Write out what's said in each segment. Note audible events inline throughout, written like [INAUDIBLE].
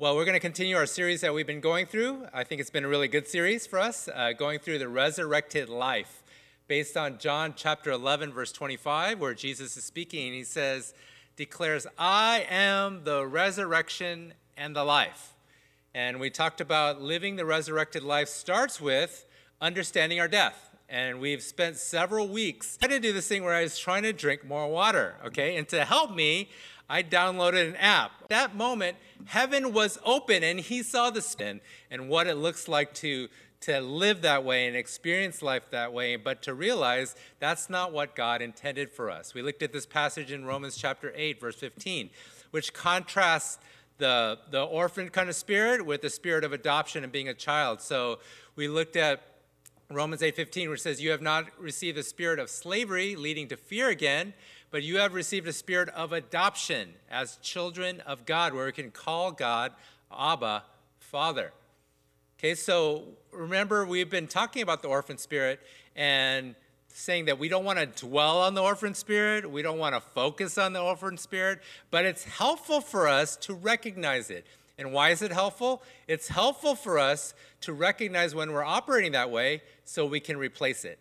Well, we're going to continue our series that we've been going through. I think it's been a really good series for us, uh, going through the resurrected life, based on John chapter 11, verse 25, where Jesus is speaking. He says, declares, I am the resurrection and the life. And we talked about living the resurrected life starts with understanding our death. And we've spent several weeks trying to do this thing where I was trying to drink more water, okay? And to help me, I downloaded an app. That moment, heaven was open and he saw the spin and what it looks like to, to live that way and experience life that way, but to realize that's not what God intended for us. We looked at this passage in Romans chapter 8, verse 15, which contrasts the, the orphan kind of spirit with the spirit of adoption and being a child. So we looked at Romans 8:15 which says you have not received the spirit of slavery leading to fear again but you have received a spirit of adoption as children of God, where we can call God Abba, Father. Okay, so remember, we've been talking about the orphan spirit and saying that we don't want to dwell on the orphan spirit, we don't want to focus on the orphan spirit, but it's helpful for us to recognize it. And why is it helpful? It's helpful for us to recognize when we're operating that way so we can replace it.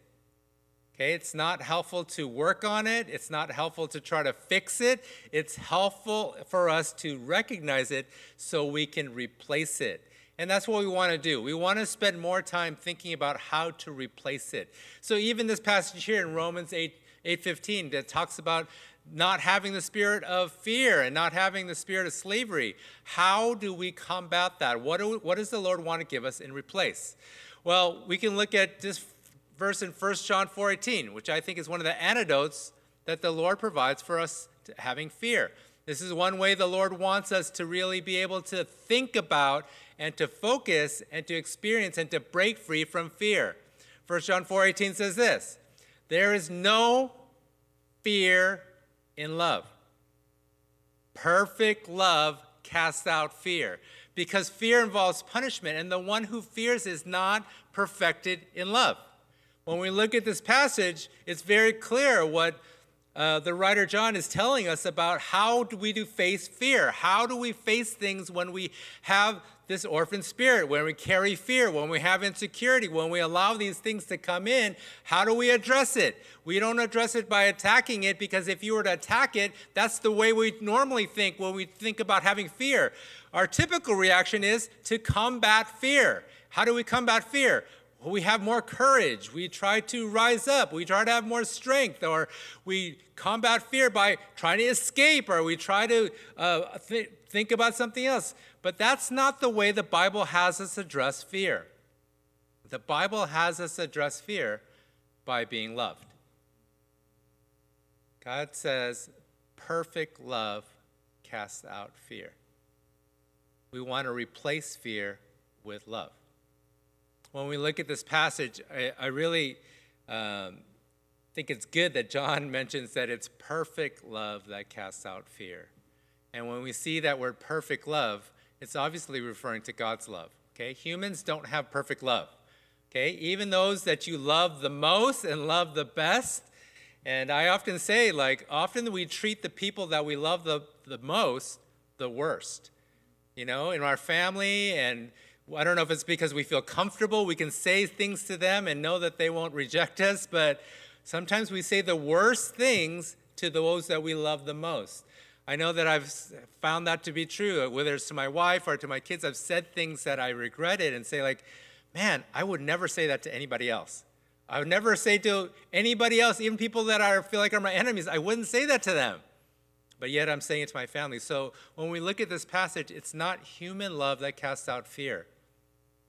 Okay, it's not helpful to work on it. It's not helpful to try to fix it. It's helpful for us to recognize it so we can replace it. And that's what we want to do. We want to spend more time thinking about how to replace it. So even this passage here in Romans 8, 8:15 that talks about not having the spirit of fear and not having the spirit of slavery. How do we combat that? What, do, what does the Lord want to give us in replace? Well, we can look at this verse in 1 John 4:18, which I think is one of the antidotes that the Lord provides for us having fear. This is one way the Lord wants us to really be able to think about and to focus and to experience and to break free from fear. 1 John 4:18 says this, there is no fear in love. Perfect love casts out fear because fear involves punishment and the one who fears is not perfected in love when we look at this passage, it's very clear what uh, the writer John is telling us about how do we do face fear? How do we face things when we have this orphan spirit, when we carry fear, when we have insecurity, when we allow these things to come in? How do we address it? We don't address it by attacking it because if you were to attack it, that's the way we normally think when we think about having fear. Our typical reaction is to combat fear. How do we combat fear? We have more courage. We try to rise up. We try to have more strength, or we combat fear by trying to escape, or we try to uh, th- think about something else. But that's not the way the Bible has us address fear. The Bible has us address fear by being loved. God says, perfect love casts out fear. We want to replace fear with love when we look at this passage, I, I really um, think it's good that John [LAUGHS] mentions that it's perfect love that casts out fear. And when we see that word perfect love, it's obviously referring to God's love. Okay? Humans don't have perfect love. Okay? Even those that you love the most and love the best. And I often say, like, often we treat the people that we love the, the most the worst. You know, in our family and I don't know if it's because we feel comfortable, we can say things to them and know that they won't reject us, but sometimes we say the worst things to those that we love the most. I know that I've found that to be true, uh, whether it's to my wife or to my kids. I've said things that I regretted and say, like, man, I would never say that to anybody else. I would never say to anybody else, even people that I feel like are my enemies, I wouldn't say that to them. But yet I'm saying it to my family. So when we look at this passage, it's not human love that casts out fear.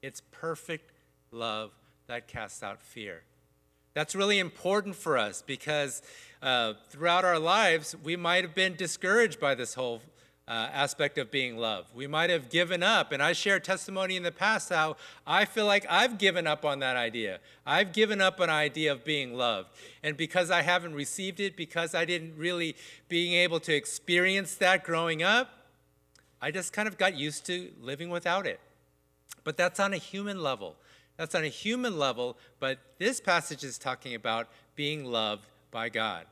It's perfect love that casts out fear. That's really important for us because uh, throughout our lives, we might have been discouraged by this whole uh, aspect of being loved. We might have given up. And I shared testimony in the past how I feel like I've given up on that idea. I've given up an idea of being loved. And because I haven't received it, because I didn't really being able to experience that growing up, I just kind of got used to living without it. But that's on a human level. That's on a human level, but this passage is talking about being loved by God.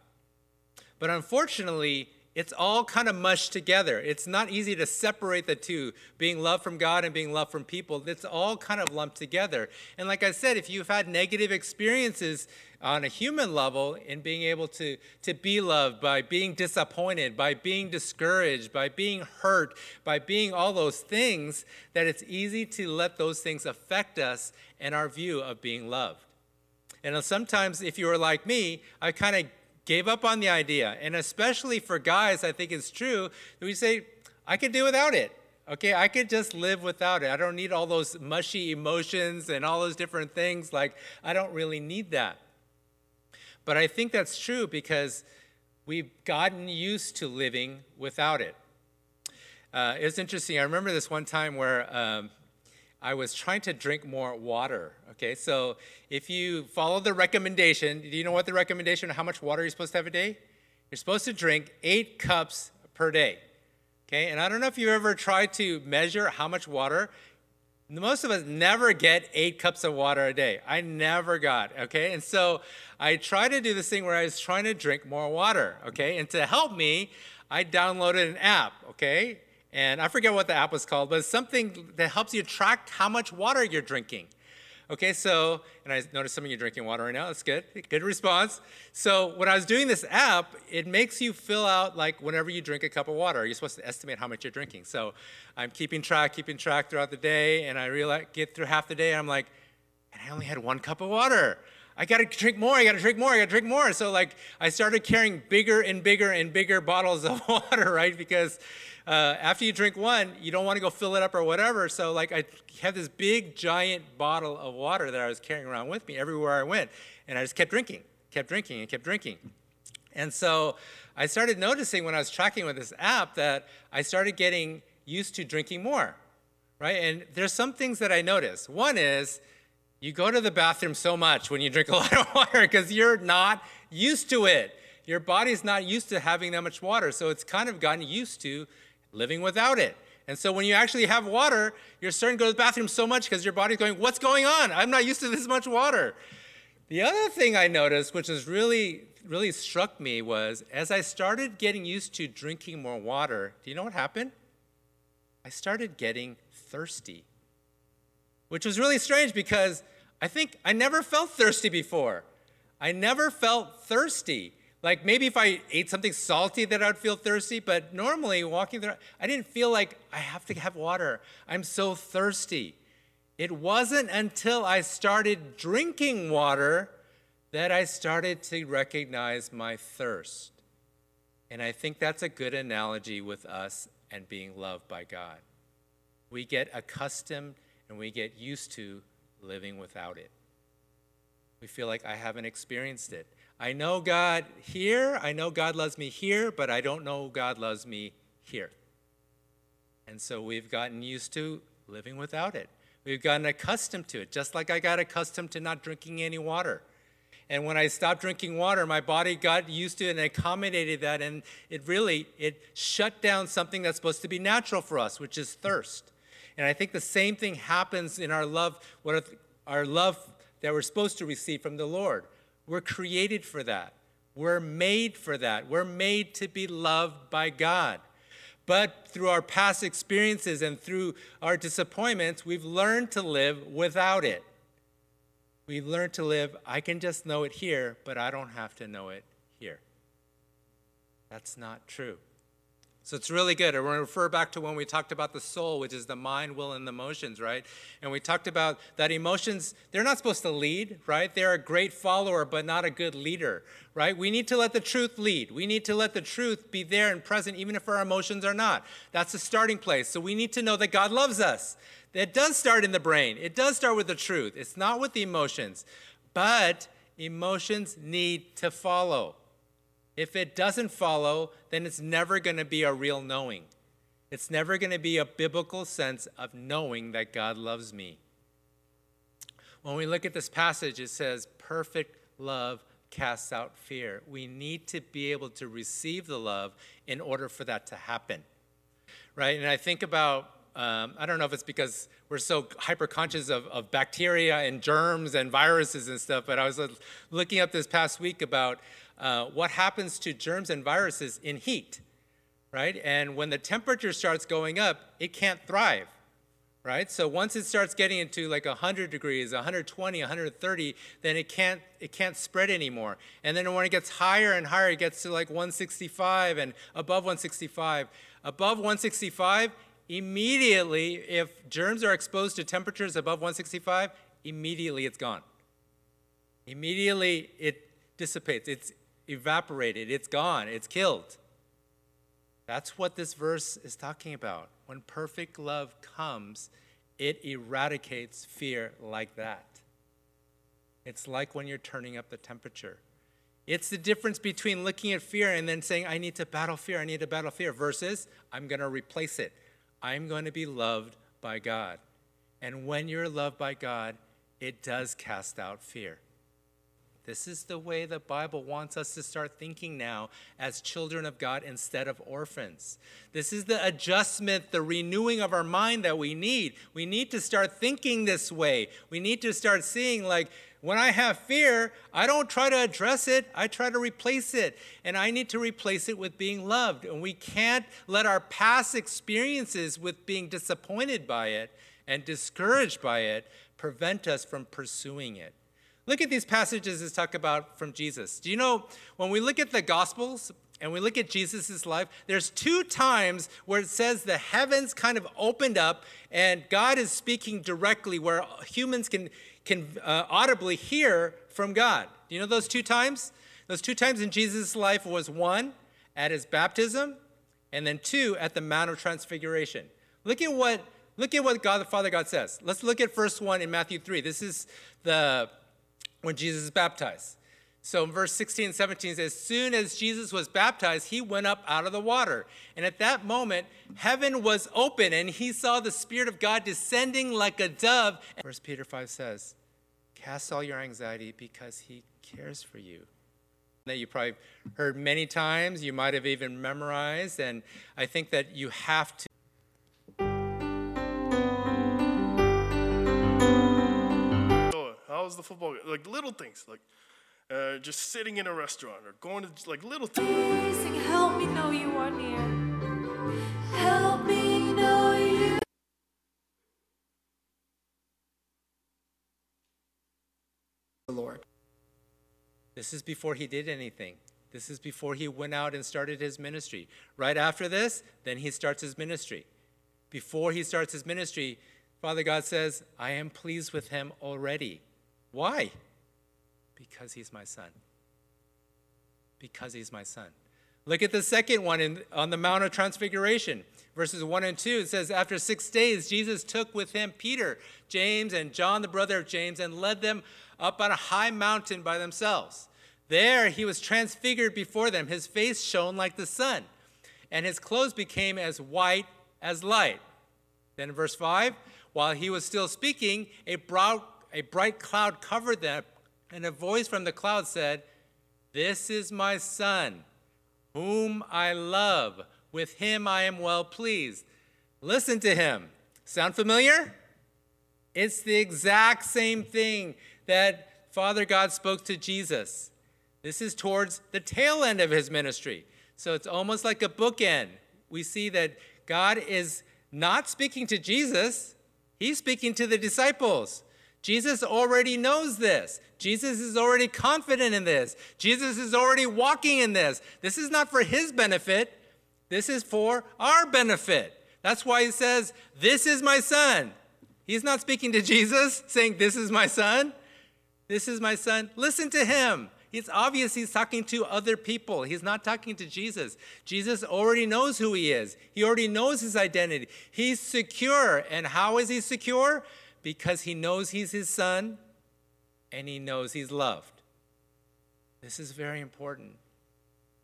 But unfortunately, it's all kind of mushed together. It's not easy to separate the two, being loved from God and being loved from people. It's all kind of lumped together. And like I said, if you've had negative experiences on a human level in being able to, to be loved by being disappointed, by being discouraged, by being hurt, by being all those things, that it's easy to let those things affect us and our view of being loved. And sometimes, if you were like me, I kind of gave up on the idea. And especially for guys, I think it's true that we say, I could do without it. Okay, I could just live without it. I don't need all those mushy emotions and all those different things. Like, I don't really need that. But I think that's true because we've gotten used to living without it. Uh, it's interesting. I remember this one time where um, I was trying to drink more water. Okay, so if you follow the recommendation, do you know what the recommendation, how much water you're supposed to have a day? You're supposed to drink eight cups per day. Okay, and I don't know if you ever tried to measure how much water. Most of us never get eight cups of water a day. I never got, okay? And so I tried to do this thing where I was trying to drink more water, okay? And to help me, I downloaded an app, okay? And I forget what the app was called, but it's something that helps you track how much water you're drinking. Okay, so, and I noticed some of you drinking water right now. That's good. Good response. So, when I was doing this app, it makes you fill out like whenever you drink a cup of water, you're supposed to estimate how much you're drinking. So, I'm keeping track, keeping track throughout the day, and I realize, get through half the day, and I'm like, and I only had one cup of water. I got to drink more. I got to drink more. I got to drink more. So, like, I started carrying bigger and bigger and bigger bottles of [LAUGHS] water, right? Because uh, after you drink one, you don't want to go fill it up or whatever. So, like, I had this big, giant bottle of water that I was carrying around with me everywhere I went. And I just kept drinking, kept drinking, and kept drinking. And so I started noticing when I was tracking with this app that I started getting used to drinking more, right? And there's some things that I notice. One is, you go to the bathroom so much when you drink a [LAUGHS] lot of water because you're not used to it. Your body's not used to having that much water, so it's kind of gotten used to living without it. And so when you actually have water, you're starting to go to the bathroom so much because your body's going, What's going on? I'm not used to this much water. The other thing I noticed, which has really, really struck me, was as I started getting used to drinking more water, do you know what happened? I started getting thirsty which was really strange because I think I never felt thirsty before. I never felt thirsty. Like maybe if I ate something salty that I'd feel thirsty, but normally walking there, I didn't feel like I have to have water. I'm so thirsty. It wasn't until I started drinking water that I started to recognize my thirst. And I think that's a good analogy with us and being loved by God. We get accustomed and we get used to living without it. We feel like I haven't experienced it. I know God here, I know God loves me here, but I don't know God loves me here. And so we've gotten used to living without it. We've gotten accustomed to it, just like I got accustomed to not drinking any water. And when I stopped drinking water, my body got used to it and accommodated that, and it really it shut down something that's supposed to be natural for us, which is thirst. And I think the same thing happens in our love, what our love that we're supposed to receive from the Lord. We're created for that. We're made for that. We're made to be loved by God. But through our past experiences and through our disappointments, we've learned to live without it. We've learned to live, I can just know it here, but I don't have to know it here. That's not true. So it's really good. I want to refer back to when we talked about the soul, which is the mind, will, and the emotions, right? And we talked about that emotions, they're not supposed to lead, right? They're a great follower, but not a good leader, right? We need to let the truth lead. We need to let the truth be there and present, even if our emotions are not. That's the starting place. So we need to know that God loves us. It does start in the brain, it does start with the truth. It's not with the emotions, but emotions need to follow. If it doesn't follow, then it's never going to be a real knowing. It's never going to be a biblical sense of knowing that God loves me. When we look at this passage, it says, perfect love casts out fear. We need to be able to receive the love in order for that to happen. Right? And I think about, um, I don't know if it's because we're so hyper conscious of, of bacteria and germs and viruses and stuff, but I was looking up this past week about uh, what happens to germs and viruses in heat. right? And when the temperature starts going up, it can't thrive, right? So once it starts getting into like 100 degrees, 120, 130, then it can't it can't spread anymore. And then when it gets higher and higher, it gets to like 165 and above 165. Above 165, immediately if germs are exposed to temperatures above 165, immediately it's gone. Immediately it dissipates. It's evaporated. It's gone. It's killed. That's what this verse is talking about. When perfect love comes, it eradicates fear like that. It's like when you're turning up the temperature. It's the difference between looking at fear and then saying, I need to battle fear, I need to battle fear, versus I'm going to replace it. I'm going to be loved by God. And when you're loved by God, it does cast out fear. This is the way the Bible wants us to start thinking now as children of God instead of orphans. This is the adjustment, the renewing of our mind that we need. We need to start thinking this way. We need to start seeing, like, when I have fear, I don't try to address it, I try to replace it. And I need to replace it with being loved. And we can't let our past experiences with being disappointed by it and discouraged by it prevent us from pursuing it. Look at these passages that talk about from Jesus. Do you know when we look at the Gospels and we look at Jesus' life, there's two times where it says the heavens kind of opened up and God is speaking directly where humans can, can uh, audibly hear from God. Do you know those two times? Those two times in Jesus' life was one at his baptism and then two at the Mount of Transfiguration. Look at what look at what God the Father God says. Let's look at first one in Matthew 3. This is the when Jesus is baptized. So in verse 16 and 17 says, As soon as Jesus was baptized, he went up out of the water. And at that moment, heaven was open, and he saw the Spirit of God descending like a dove. First Peter 5 says, Cast all your anxiety because he cares for you. That you probably heard many times, you might have even memorized, and I think that you have to how's the football? Like little things, like uh, just sitting in a restaurant or going to like little things. Sing, help me know you are near. Help me know you. The Lord. This is before he did anything. This is before he went out and started his ministry. Right after this, then he starts his ministry. Before he starts his ministry, Father God says, I am pleased with him already. Why? Because he's my son. Because he's my son. Look at the second one in, on the Mount of Transfiguration, verses 1 and 2. It says, After six days, Jesus took with him Peter, James, and John, the brother of James, and led them up on a high mountain by themselves. There he was transfigured before them. His face shone like the sun, and his clothes became as white as light. Then in verse 5, while he was still speaking, a broad a bright cloud covered them, and a voice from the cloud said, This is my son, whom I love. With him I am well pleased. Listen to him. Sound familiar? It's the exact same thing that Father God spoke to Jesus. This is towards the tail end of his ministry. So it's almost like a bookend. We see that God is not speaking to Jesus, he's speaking to the disciples. Jesus already knows this. Jesus is already confident in this. Jesus is already walking in this. This is not for his benefit, this is for our benefit. That's why he says, This is my son. He's not speaking to Jesus, saying, This is my son. This is my son. Listen to him. It's obvious he's talking to other people. He's not talking to Jesus. Jesus already knows who he is, he already knows his identity. He's secure. And how is he secure? Because he knows he's his son and he knows he's loved. This is very important.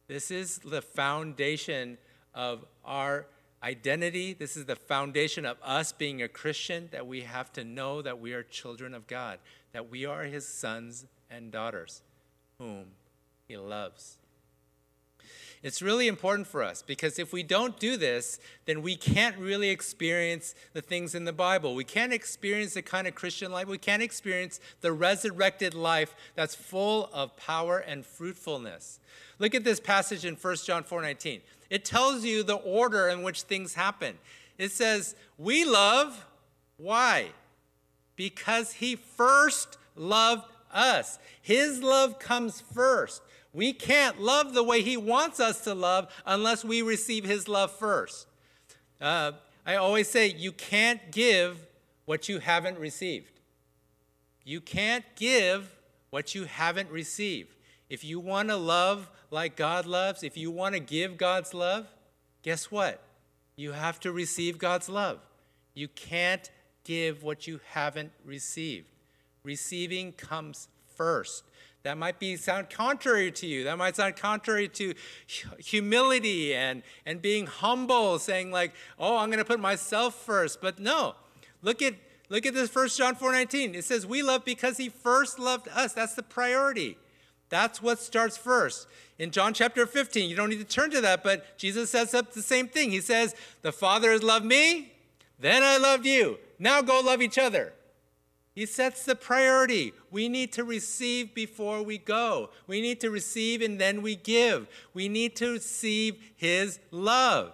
This is the foundation of our identity. This is the foundation of us being a Christian that we have to know that we are children of God, that we are his sons and daughters, whom he loves. It's really important for us because if we don't do this, then we can't really experience the things in the Bible. We can't experience the kind of Christian life. We can't experience the resurrected life that's full of power and fruitfulness. Look at this passage in 1 John 4:19. It tells you the order in which things happen. It says, "We love why? Because he first loved us. His love comes first. We can't love the way He wants us to love unless we receive His love first. Uh, I always say, you can't give what you haven't received. You can't give what you haven't received. If you want to love like God loves, if you want to give God's love, guess what? You have to receive God's love. You can't give what you haven't received. Receiving comes first. That might be sound contrary to you. That might sound contrary to humility and, and being humble, saying like, oh, I'm going to put myself first. But no, look at look at this First John 4:19. It says, we love because he first loved us. That's the priority. That's what starts first. In John chapter 15, you don't need to turn to that, but Jesus says up the same thing. He says, The Father has loved me, then I loved you. Now go love each other. He sets the priority. We need to receive before we go. We need to receive and then we give. We need to receive His love.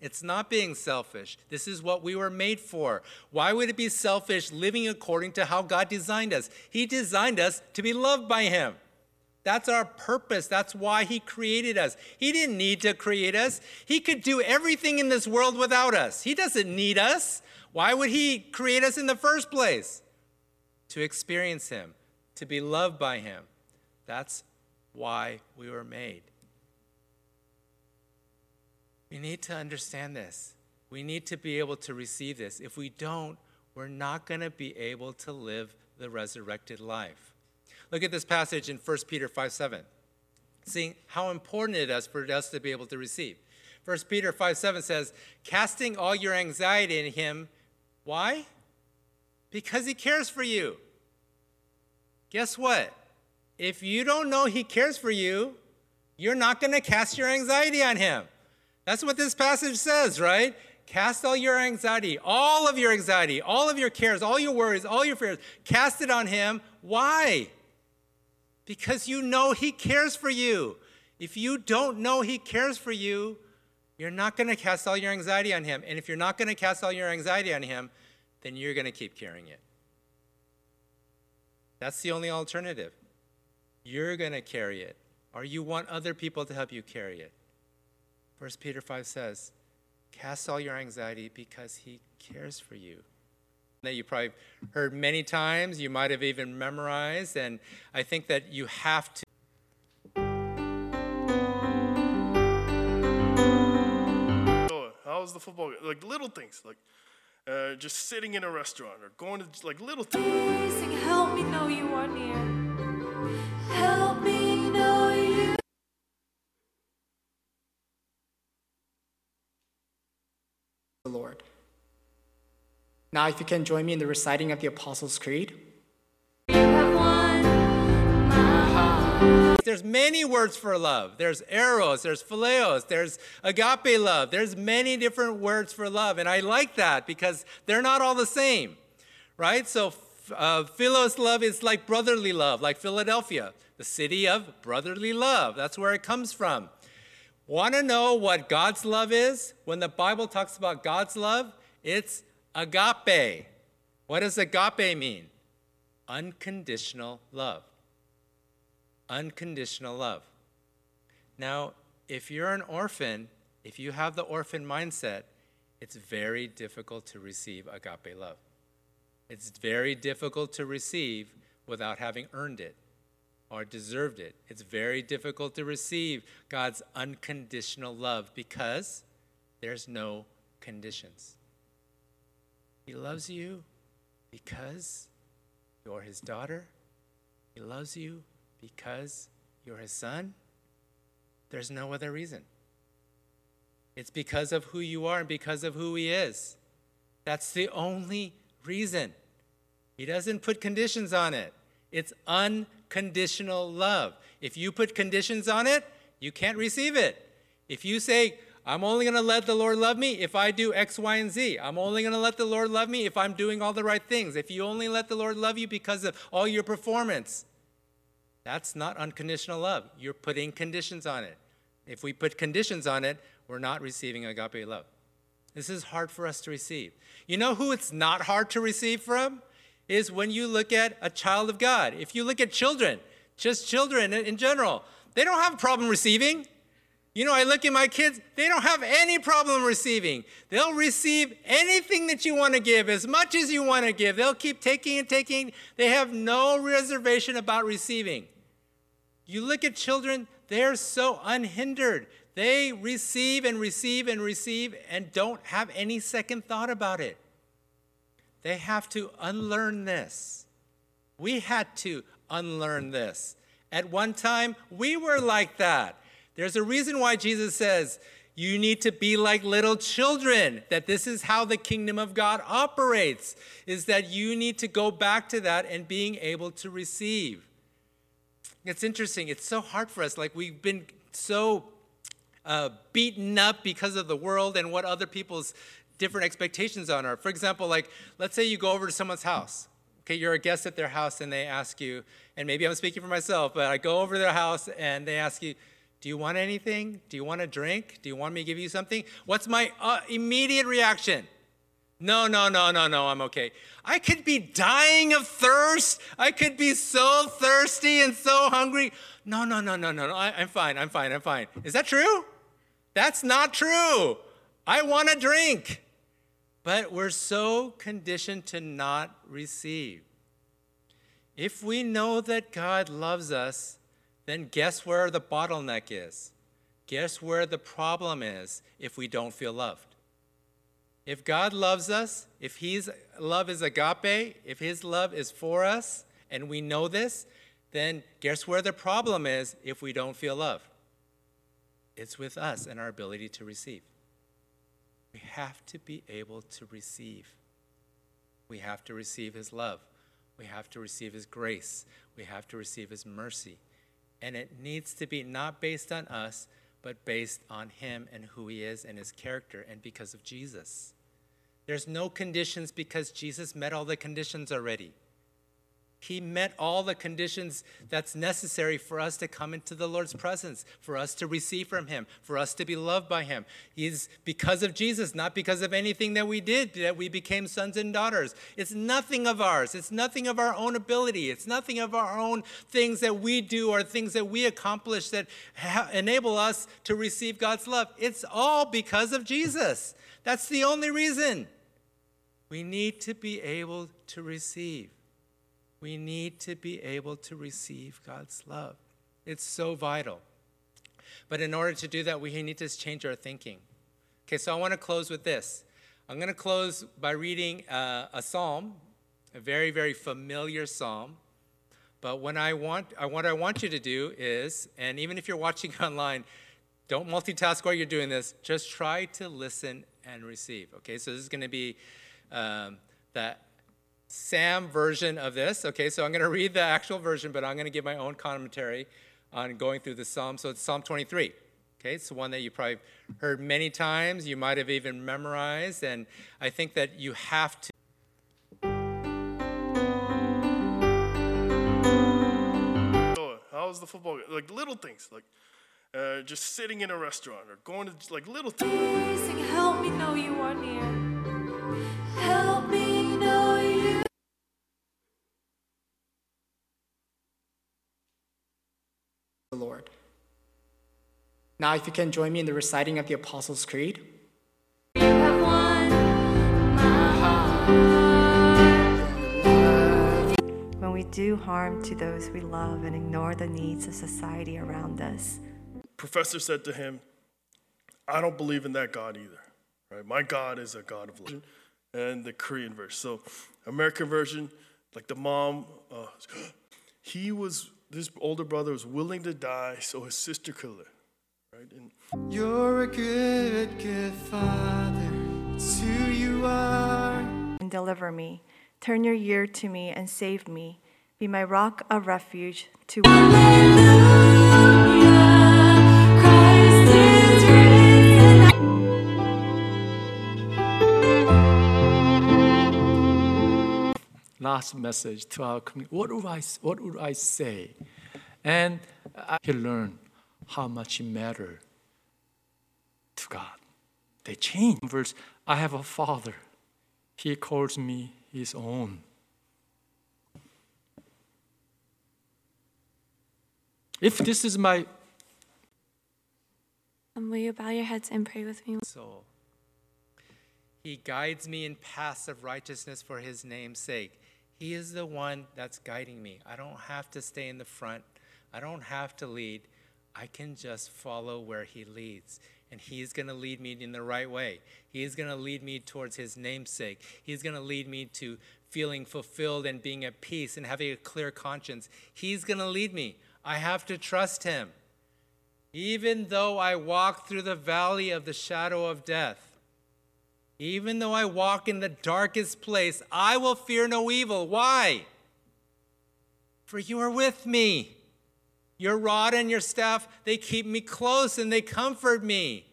It's not being selfish. This is what we were made for. Why would it be selfish living according to how God designed us? He designed us to be loved by Him. That's our purpose. That's why He created us. He didn't need to create us, He could do everything in this world without us. He doesn't need us. Why would He create us in the first place? To experience Him, to be loved by Him. That's why we were made. We need to understand this. We need to be able to receive this. If we don't, we're not going to be able to live the resurrected life. Look at this passage in 1 Peter 5 7. Seeing how important it is for us to be able to receive. 1 Peter 5 7 says, Casting all your anxiety in Him why? Because he cares for you. Guess what? If you don't know he cares for you, you're not going to cast your anxiety on him. That's what this passage says, right? Cast all your anxiety, all of your anxiety, all of your cares, all your worries, all your fears, cast it on him. Why? Because you know he cares for you. If you don't know he cares for you, you're not going to cast all your anxiety on him. And if you're not going to cast all your anxiety on him, then you're going to keep carrying it. That's the only alternative. You're going to carry it, or you want other people to help you carry it. 1 Peter 5 says, Cast all your anxiety because he cares for you. That you probably heard many times, you might have even memorized, and I think that you have to. How was the football? Like little things, like uh, just sitting in a restaurant or going to like little things. Sing, help me know you are near. Help me know you. The Lord. Now, if you can join me in the reciting of the Apostles' Creed. There's many words for love. There's eros, there's phileos, there's agape love. There's many different words for love. And I like that because they're not all the same, right? So, uh, philos love is like brotherly love, like Philadelphia, the city of brotherly love. That's where it comes from. Want to know what God's love is? When the Bible talks about God's love, it's agape. What does agape mean? Unconditional love unconditional love. Now, if you're an orphan, if you have the orphan mindset, it's very difficult to receive agape love. It's very difficult to receive without having earned it or deserved it. It's very difficult to receive God's unconditional love because there's no conditions. He loves you because you're his daughter. He loves you because you're his son? There's no other reason. It's because of who you are and because of who he is. That's the only reason. He doesn't put conditions on it. It's unconditional love. If you put conditions on it, you can't receive it. If you say, I'm only going to let the Lord love me if I do X, Y, and Z. I'm only going to let the Lord love me if I'm doing all the right things. If you only let the Lord love you because of all your performance, that's not unconditional love. You're putting conditions on it. If we put conditions on it, we're not receiving agape love. This is hard for us to receive. You know who it's not hard to receive from? Is when you look at a child of God. If you look at children, just children in general, they don't have a problem receiving. You know, I look at my kids, they don't have any problem receiving. They'll receive anything that you want to give, as much as you want to give. They'll keep taking and taking. They have no reservation about receiving. You look at children, they're so unhindered. They receive and receive and receive and don't have any second thought about it. They have to unlearn this. We had to unlearn this. At one time, we were like that. There's a reason why Jesus says, you need to be like little children, that this is how the kingdom of God operates, is that you need to go back to that and being able to receive. It's interesting. It's so hard for us. Like we've been so uh, beaten up because of the world and what other people's different expectations on are. For example, like let's say you go over to someone's house. Okay, you're a guest at their house and they ask you, and maybe I'm speaking for myself, but I go over to their house and they ask you, do you want anything? Do you want a drink? Do you want me to give you something? What's my uh, immediate reaction? No, no, no, no, no, I'm okay. I could be dying of thirst. I could be so thirsty and so hungry. No, no, no, no, no, no. I, am fine, I'm fine, I'm fine. Is that true? That's not true. I want a drink. But we're so conditioned to not receive. If we know that God loves us, then guess where the bottleneck is? Guess where the problem is if we don't feel loved? If God loves us, if His love is agape, if His love is for us, and we know this, then guess where the problem is if we don't feel loved? It's with us and our ability to receive. We have to be able to receive. We have to receive His love. We have to receive His grace. We have to receive His mercy. And it needs to be not based on us, but based on Him and who He is and His character and because of Jesus. There's no conditions because Jesus met all the conditions already. He met all the conditions that's necessary for us to come into the Lord's presence, for us to receive from Him, for us to be loved by Him. He's because of Jesus, not because of anything that we did, that we became sons and daughters. It's nothing of ours. It's nothing of our own ability. It's nothing of our own things that we do or things that we accomplish that ha- enable us to receive God's love. It's all because of Jesus. That's the only reason. We need to be able to receive. We need to be able to receive God's love. It's so vital. But in order to do that, we need to change our thinking. Okay, so I want to close with this. I'm going to close by reading uh, a psalm, a very, very familiar psalm. But when I want, I, what I want you to do is, and even if you're watching [LAUGHS] online, don't multitask while you're doing this. Just try to listen and receive. Okay, so this is going to be um, that Sam version of this. Okay, so I'm going to read the actual version, but I'm going to give my own commentary on going through the psalm. So it's Psalm 23. Okay, it's the one that you probably heard many times. You might have even memorized, and I think that you have to. How was the football? Like little things, like uh, just sitting in a restaurant or going to like little things. Help me know you are near. Help me Now, if you can join me in the reciting of the Apostles' Creed. You have won my heart. when we do harm to those we love and ignore the needs of society around us. Professor said to him, "I don't believe in that God either. Right? My God is a God of love." And the Korean verse. So, American version, like the mom, uh, [GASPS] he was this older brother was willing to die so his sister could live. And you're a good, good father. It's who you are. And deliver me. Turn your ear to me and save me. Be my rock of refuge to. Last message to our community. What would I, what would I say? And I can learn how much it mattered to God. They changed. Verse, I have a father. He calls me his own. If this is my Um, will you bow your heads and pray with me? soul. He guides me in paths of righteousness for his name's sake. He is the one that's guiding me. I don't have to stay in the front. I don't have to lead. I can just follow where he leads. And he's going to lead me in the right way. He is going to lead me towards his namesake. He's going to lead me to feeling fulfilled and being at peace and having a clear conscience. He's going to lead me. I have to trust him. Even though I walk through the valley of the shadow of death, even though I walk in the darkest place, I will fear no evil. Why? For you are with me. Your rod and your staff, they keep me close and they comfort me.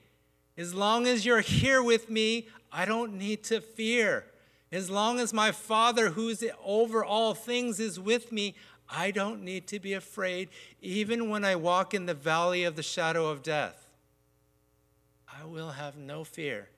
As long as you're here with me, I don't need to fear. As long as my Father, who's over all things, is with me, I don't need to be afraid, even when I walk in the valley of the shadow of death. I will have no fear.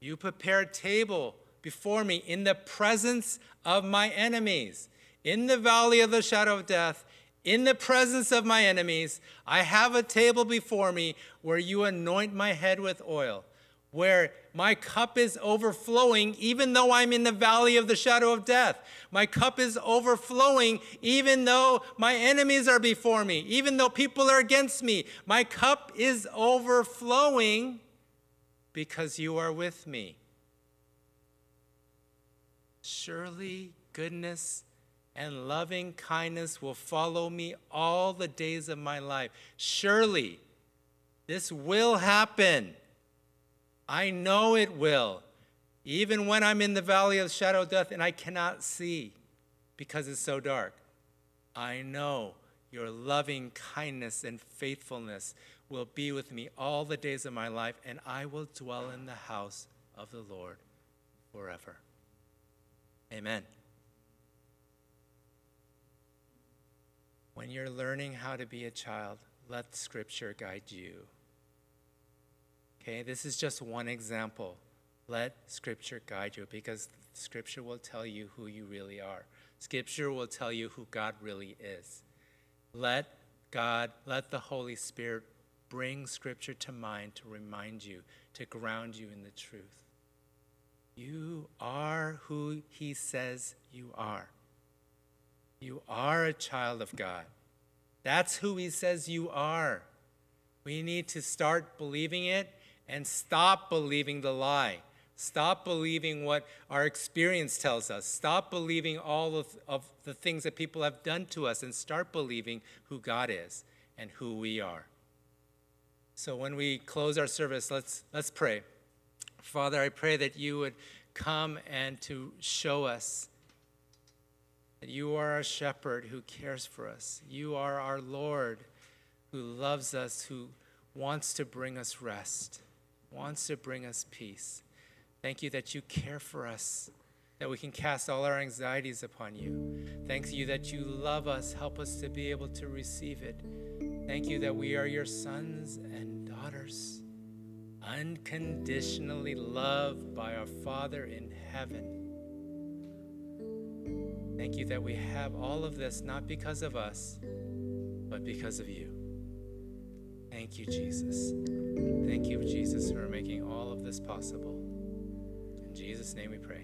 You prepare a table before me in the presence of my enemies. In the valley of the shadow of death, in the presence of my enemies, I have a table before me where you anoint my head with oil, where my cup is overflowing, even though I'm in the valley of the shadow of death. My cup is overflowing, even though my enemies are before me, even though people are against me. My cup is overflowing because you are with me. Surely goodness and loving kindness will follow me all the days of my life. Surely this will happen. I know it will. Even when I'm in the valley of shadow of death and I cannot see because it's so dark, I know your loving kindness and faithfulness will be with me all the days of my life, and I will dwell in the house of the Lord forever. Amen. When you're learning how to be a child, let Scripture guide you. Okay, this is just one example. Let Scripture guide you because Scripture will tell you who you really are. Scripture will tell you who God really is. Let God, let the Holy Spirit bring Scripture to mind to remind you, to ground you in the truth. You are who He says you are. You are a child of God. That's who He says you are. We need to start believing it and stop believing the lie. Stop believing what our experience tells us. Stop believing all of, of the things that people have done to us and start believing who God is and who we are. So when we close our service, let's, let's pray. Father, I pray that you would come and to show us that you are a shepherd who cares for us. You are our Lord who loves us, who wants to bring us rest, wants to bring us peace. Thank you that you care for us, that we can cast all our anxieties upon you. Thank you that you love us. Help us to be able to receive it. Thank you that we are your sons and daughters, unconditionally loved by our Father in heaven. Thank you that we have all of this not because of us, but because of you. Thank you, Jesus. Thank you, Jesus, for making all of this possible. In Jesus' name we pray.